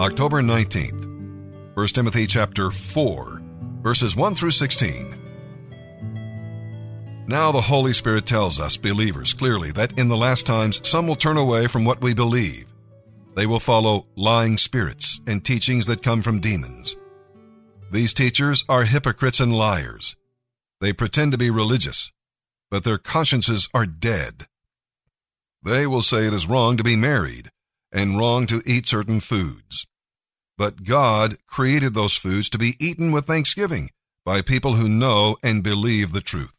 October 19th. 1 Timothy chapter 4, verses 1 through 16. Now the Holy Spirit tells us, believers, clearly that in the last times some will turn away from what we believe. They will follow lying spirits and teachings that come from demons. These teachers are hypocrites and liars. They pretend to be religious, but their consciences are dead. They will say it is wrong to be married and wrong to eat certain foods. But God created those foods to be eaten with thanksgiving by people who know and believe the truth.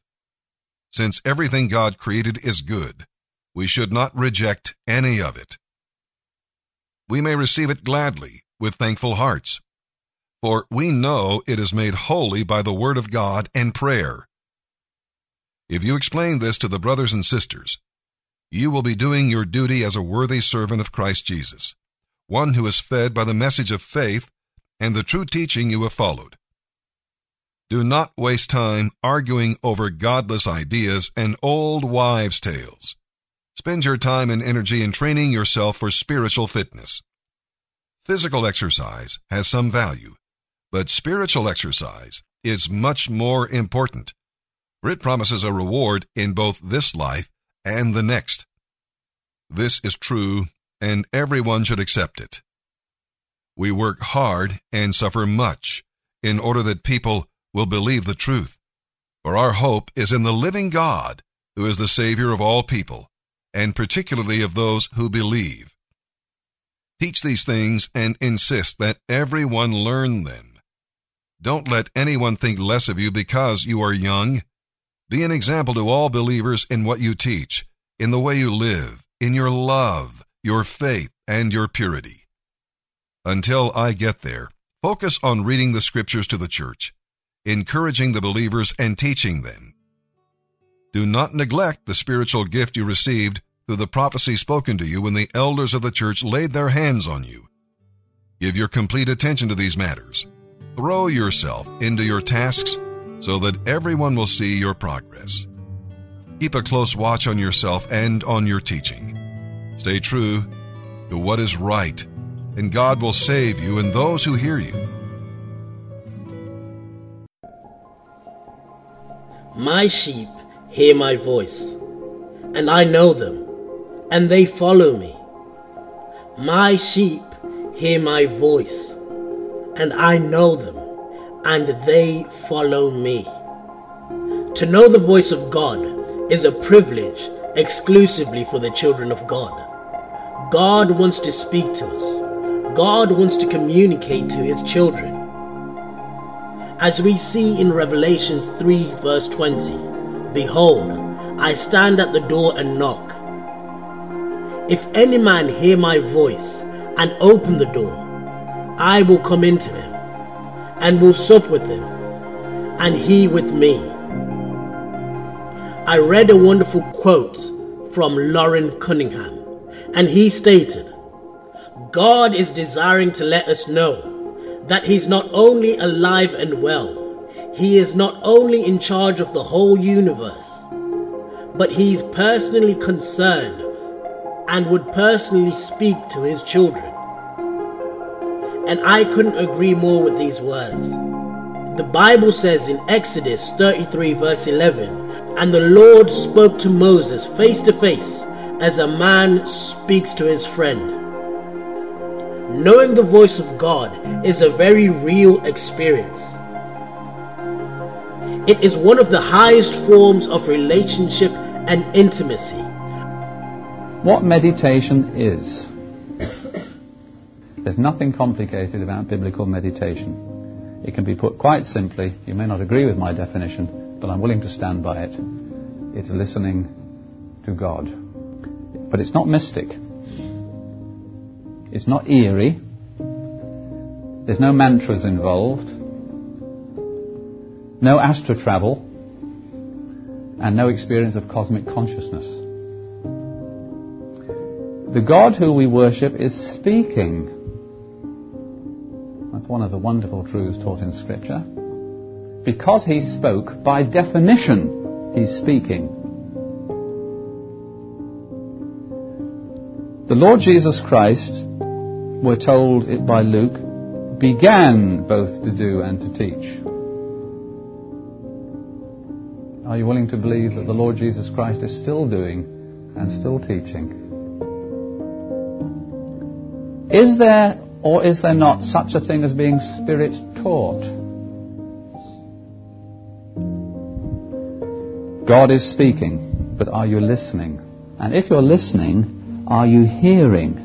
Since everything God created is good, we should not reject any of it. We may receive it gladly with thankful hearts, for we know it is made holy by the word of God and prayer. If you explain this to the brothers and sisters, you will be doing your duty as a worthy servant of Christ Jesus, one who is fed by the message of faith and the true teaching you have followed. Do not waste time arguing over godless ideas and old wives' tales. Spend your time and energy in training yourself for spiritual fitness. Physical exercise has some value, but spiritual exercise is much more important, for it promises a reward in both this life and the next. This is true, and everyone should accept it. We work hard and suffer much in order that people will believe the truth, for our hope is in the living God, who is the Savior of all people, and particularly of those who believe. Teach these things and insist that everyone learn them. Don't let anyone think less of you because you are young. Be an example to all believers in what you teach, in the way you live, in your love, your faith, and your purity. Until I get there, focus on reading the scriptures to the church, encouraging the believers and teaching them. Do not neglect the spiritual gift you received through the prophecy spoken to you when the elders of the church laid their hands on you. Give your complete attention to these matters. Throw yourself into your tasks so that everyone will see your progress. Keep a close watch on yourself and on your teaching. Stay true to what is right, and God will save you and those who hear you. My sheep hear my voice, and I know them, and they follow me. My sheep hear my voice, and I know them and they follow me. To know the voice of God is a privilege exclusively for the children of God. God wants to speak to us. God wants to communicate to his children. As we see in Revelations 3, verse 20 Behold, I stand at the door and knock. If any man hear my voice and open the door, I will come into him and will sup with him, and he with me. I read a wonderful quote from Loren Cunningham, and he stated, God is desiring to let us know that He's not only alive and well, He is not only in charge of the whole universe, but He's personally concerned and would personally speak to His children. And I couldn't agree more with these words. The Bible says in Exodus 33, verse 11, And the Lord spoke to Moses face to face as a man speaks to his friend. Knowing the voice of God is a very real experience. It is one of the highest forms of relationship and intimacy. What meditation is. There's nothing complicated about biblical meditation. It can be put quite simply. You may not agree with my definition, but I'm willing to stand by it. It's listening to God. But it's not mystic. It's not eerie. There's no mantras involved. No astral travel. And no experience of cosmic consciousness. The God who we worship is speaking. That's one of the wonderful truths taught in Scripture. Because he spoke, by definition, he's speaking. The Lord Jesus Christ we're told it by Luke, began both to do and to teach. Are you willing to believe that the Lord Jesus Christ is still doing and still teaching? Is there or is there not such a thing as being spirit taught? God is speaking, but are you listening? And if you're listening, are you hearing?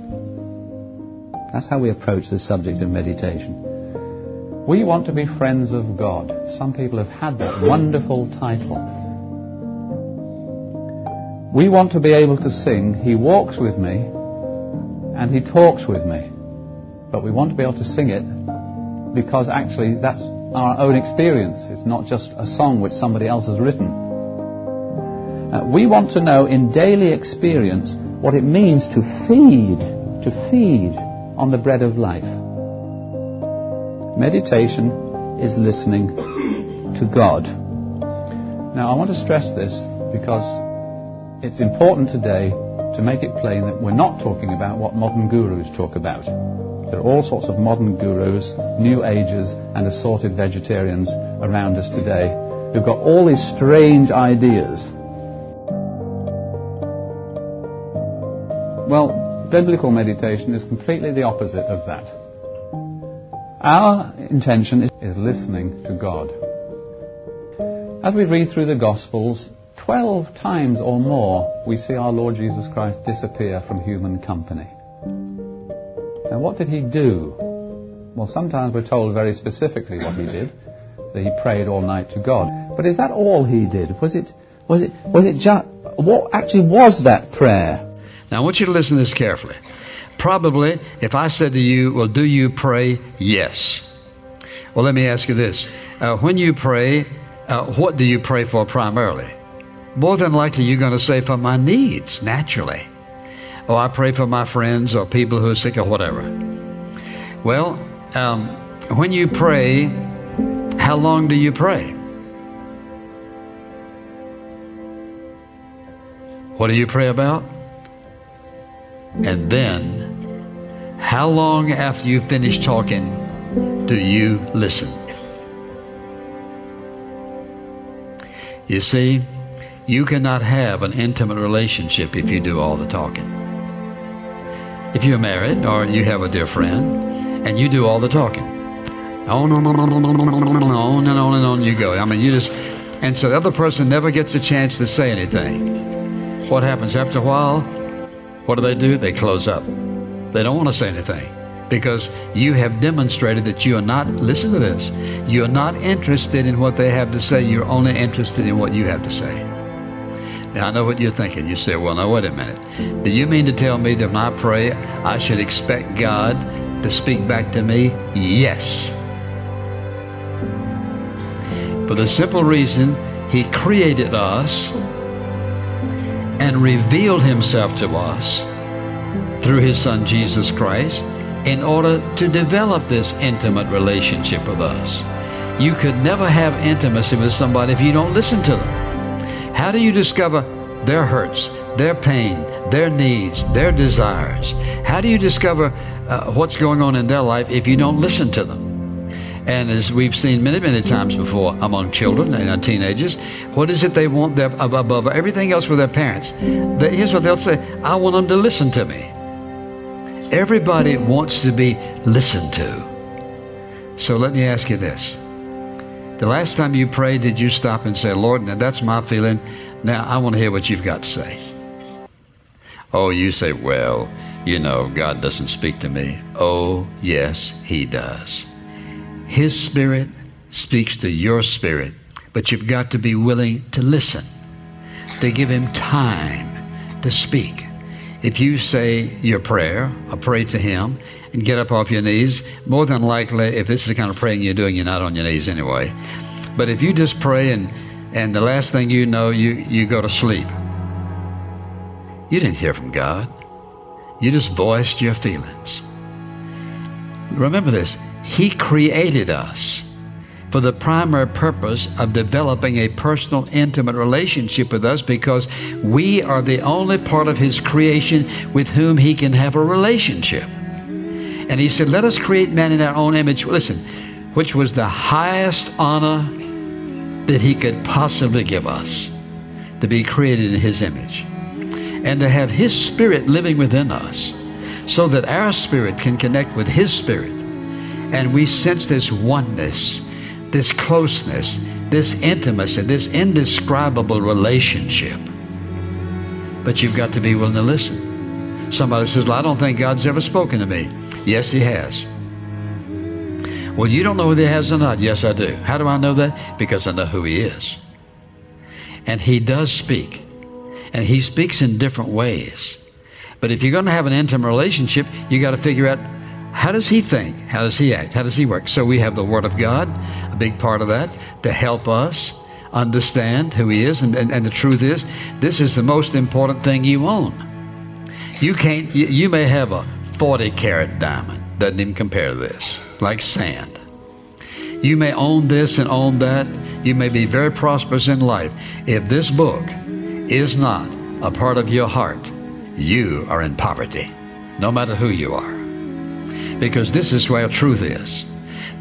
That's how we approach this subject of meditation. We want to be friends of God. Some people have had that wonderful title. We want to be able to sing, He walks with me and He talks with me. But we want to be able to sing it because actually that's our own experience. It's not just a song which somebody else has written. Uh, we want to know in daily experience what it means to feed, to feed on the bread of life. Meditation is listening to God. Now, I want to stress this because it's important today to make it plain that we're not talking about what modern gurus talk about. There are all sorts of modern gurus, new ages, and assorted vegetarians around us today who've got all these strange ideas. Well, biblical meditation is completely the opposite of that. Our intention is, is listening to God. As we read through the Gospels, 12 times or more we see our Lord Jesus Christ disappear from human company. Now, what did he do? Well, sometimes we're told very specifically what he did, that he prayed all night to God. But is that all he did? Was it, was it, was it just, what actually was that prayer? Now, I want you to listen to this carefully. Probably, if I said to you, Well, do you pray? Yes. Well, let me ask you this. Uh, when you pray, uh, what do you pray for primarily? More than likely, you're going to say, For my needs, naturally. Oh, I pray for my friends or people who are sick or whatever. Well, um, when you pray, how long do you pray? What do you pray about? And then, how long after you finish talking do you listen? You see, you cannot have an intimate relationship if you do all the talking. If you're married or you have a dear friend and you do all the talking, on and on and on and on and on and on you go. I mean, you just, and so the other person never gets a chance to say anything. What happens after a while? What do they do? They close up. They don't want to say anything because you have demonstrated that you are not, listen to this, you're not interested in what they have to say. You're only interested in what you have to say. Now, I know what you're thinking. You say, well, now, wait a minute. Do you mean to tell me that when I pray, I should expect God to speak back to me? Yes. For the simple reason He created us and revealed himself to us through his son Jesus Christ in order to develop this intimate relationship with us. You could never have intimacy with somebody if you don't listen to them. How do you discover their hurts, their pain, their needs, their desires? How do you discover uh, what's going on in their life if you don't listen to them? And as we've seen many, many times before among children and teenagers, what is it they want above everything else with their parents? here's what they'll say I want them to listen to me. Everybody wants to be listened to. So let me ask you this. The last time you prayed, did you stop and say, Lord, now that's my feeling. Now I want to hear what you've got to say. Oh, you say, well, you know, God doesn't speak to me. Oh, yes, He does. His Spirit speaks to your spirit, but you've got to be willing to listen, to give Him time to speak. If you say your prayer or pray to Him and get up off your knees, more than likely, if this is the kind of praying you're doing, you're not on your knees anyway. But if you just pray and, and the last thing you know, you, you go to sleep, you didn't hear from God. You just voiced your feelings. Remember this he created us for the primary purpose of developing a personal, intimate relationship with us because we are the only part of His creation with whom He can have a relationship. And he said, Let us create man in our own image. Listen, which was the highest honor that he could possibly give us to be created in his image and to have his spirit living within us so that our spirit can connect with his spirit and we sense this oneness, this closeness, this intimacy, this indescribable relationship. But you've got to be willing to listen. Somebody says, well, I don't think God's ever spoken to me. Yes, He has. Well, you don't know whether He has or not. Yes, I do. How do I know that? Because I know who He is. And He does speak. And He speaks in different ways. But if you're going to have an intimate relationship, you got to figure out how does he think? How does he act? How does he work? So we have the Word of God, a big part of that, to help us understand who he is. And, and, and the truth is, this is the most important thing you own. You can't, you, you may have a 40 carat diamond, doesn't even compare to this, like sand. You may own this and own that. You may be very prosperous in life. If this book is not a part of your heart, you are in poverty, no matter who you are. Because this is where truth is.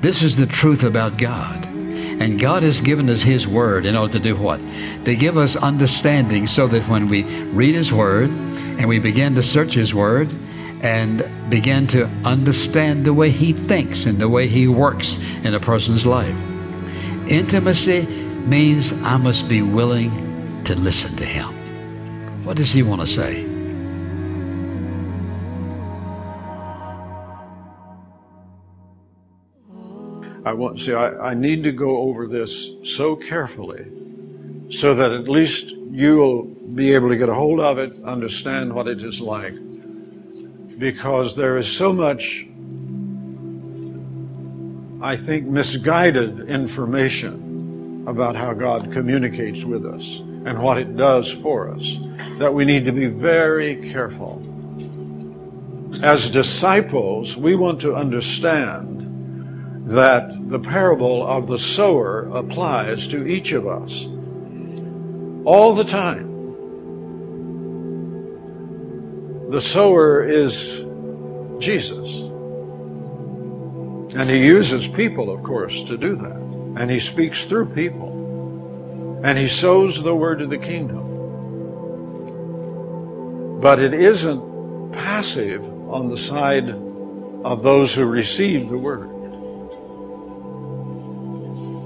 This is the truth about God. And God has given us His Word in order to do what? To give us understanding so that when we read His Word and we begin to search His Word and begin to understand the way He thinks and the way He works in a person's life. Intimacy means I must be willing to listen to Him. What does He want to say? I want see I, I need to go over this so carefully so that at least you'll be able to get a hold of it, understand what it is like. Because there is so much I think misguided information about how God communicates with us and what it does for us that we need to be very careful. As disciples, we want to understand that the parable of the sower applies to each of us all the time. The sower is Jesus. And he uses people, of course, to do that. And he speaks through people. And he sows the word of the kingdom. But it isn't passive on the side of those who receive the word.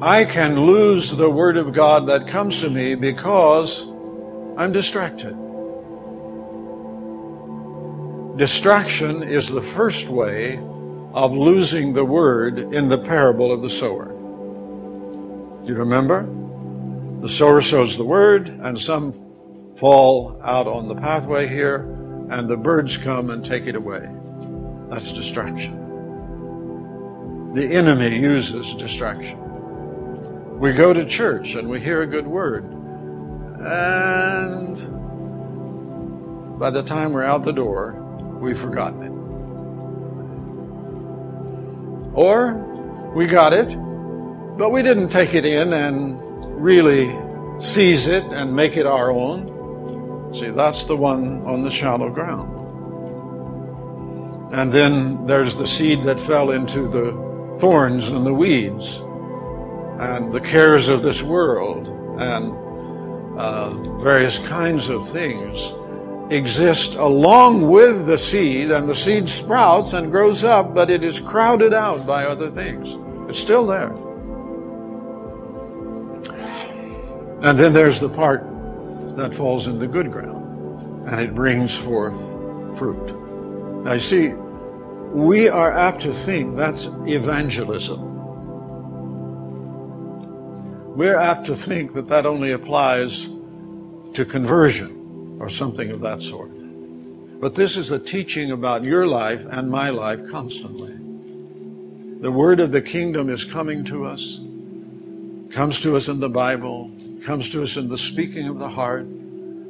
I can lose the Word of God that comes to me because I'm distracted. Distraction is the first way of losing the Word in the parable of the sower. You remember? The sower sows the Word, and some fall out on the pathway here, and the birds come and take it away. That's distraction. The enemy uses distraction. We go to church and we hear a good word. And by the time we're out the door, we've forgotten it. Or we got it, but we didn't take it in and really seize it and make it our own. See, that's the one on the shallow ground. And then there's the seed that fell into the thorns and the weeds and the cares of this world and uh, various kinds of things exist along with the seed, and the seed sprouts and grows up, but it is crowded out by other things. It's still there. And then there's the part that falls in the good ground, and it brings forth fruit. Now, you see, we are apt to think that's evangelism. We're apt to think that that only applies to conversion or something of that sort. But this is a teaching about your life and my life constantly. The word of the kingdom is coming to us, comes to us in the Bible, comes to us in the speaking of the heart,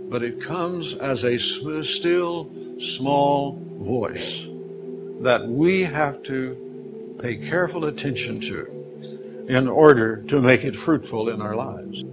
but it comes as a still, small voice that we have to pay careful attention to in order to make it fruitful in our lives.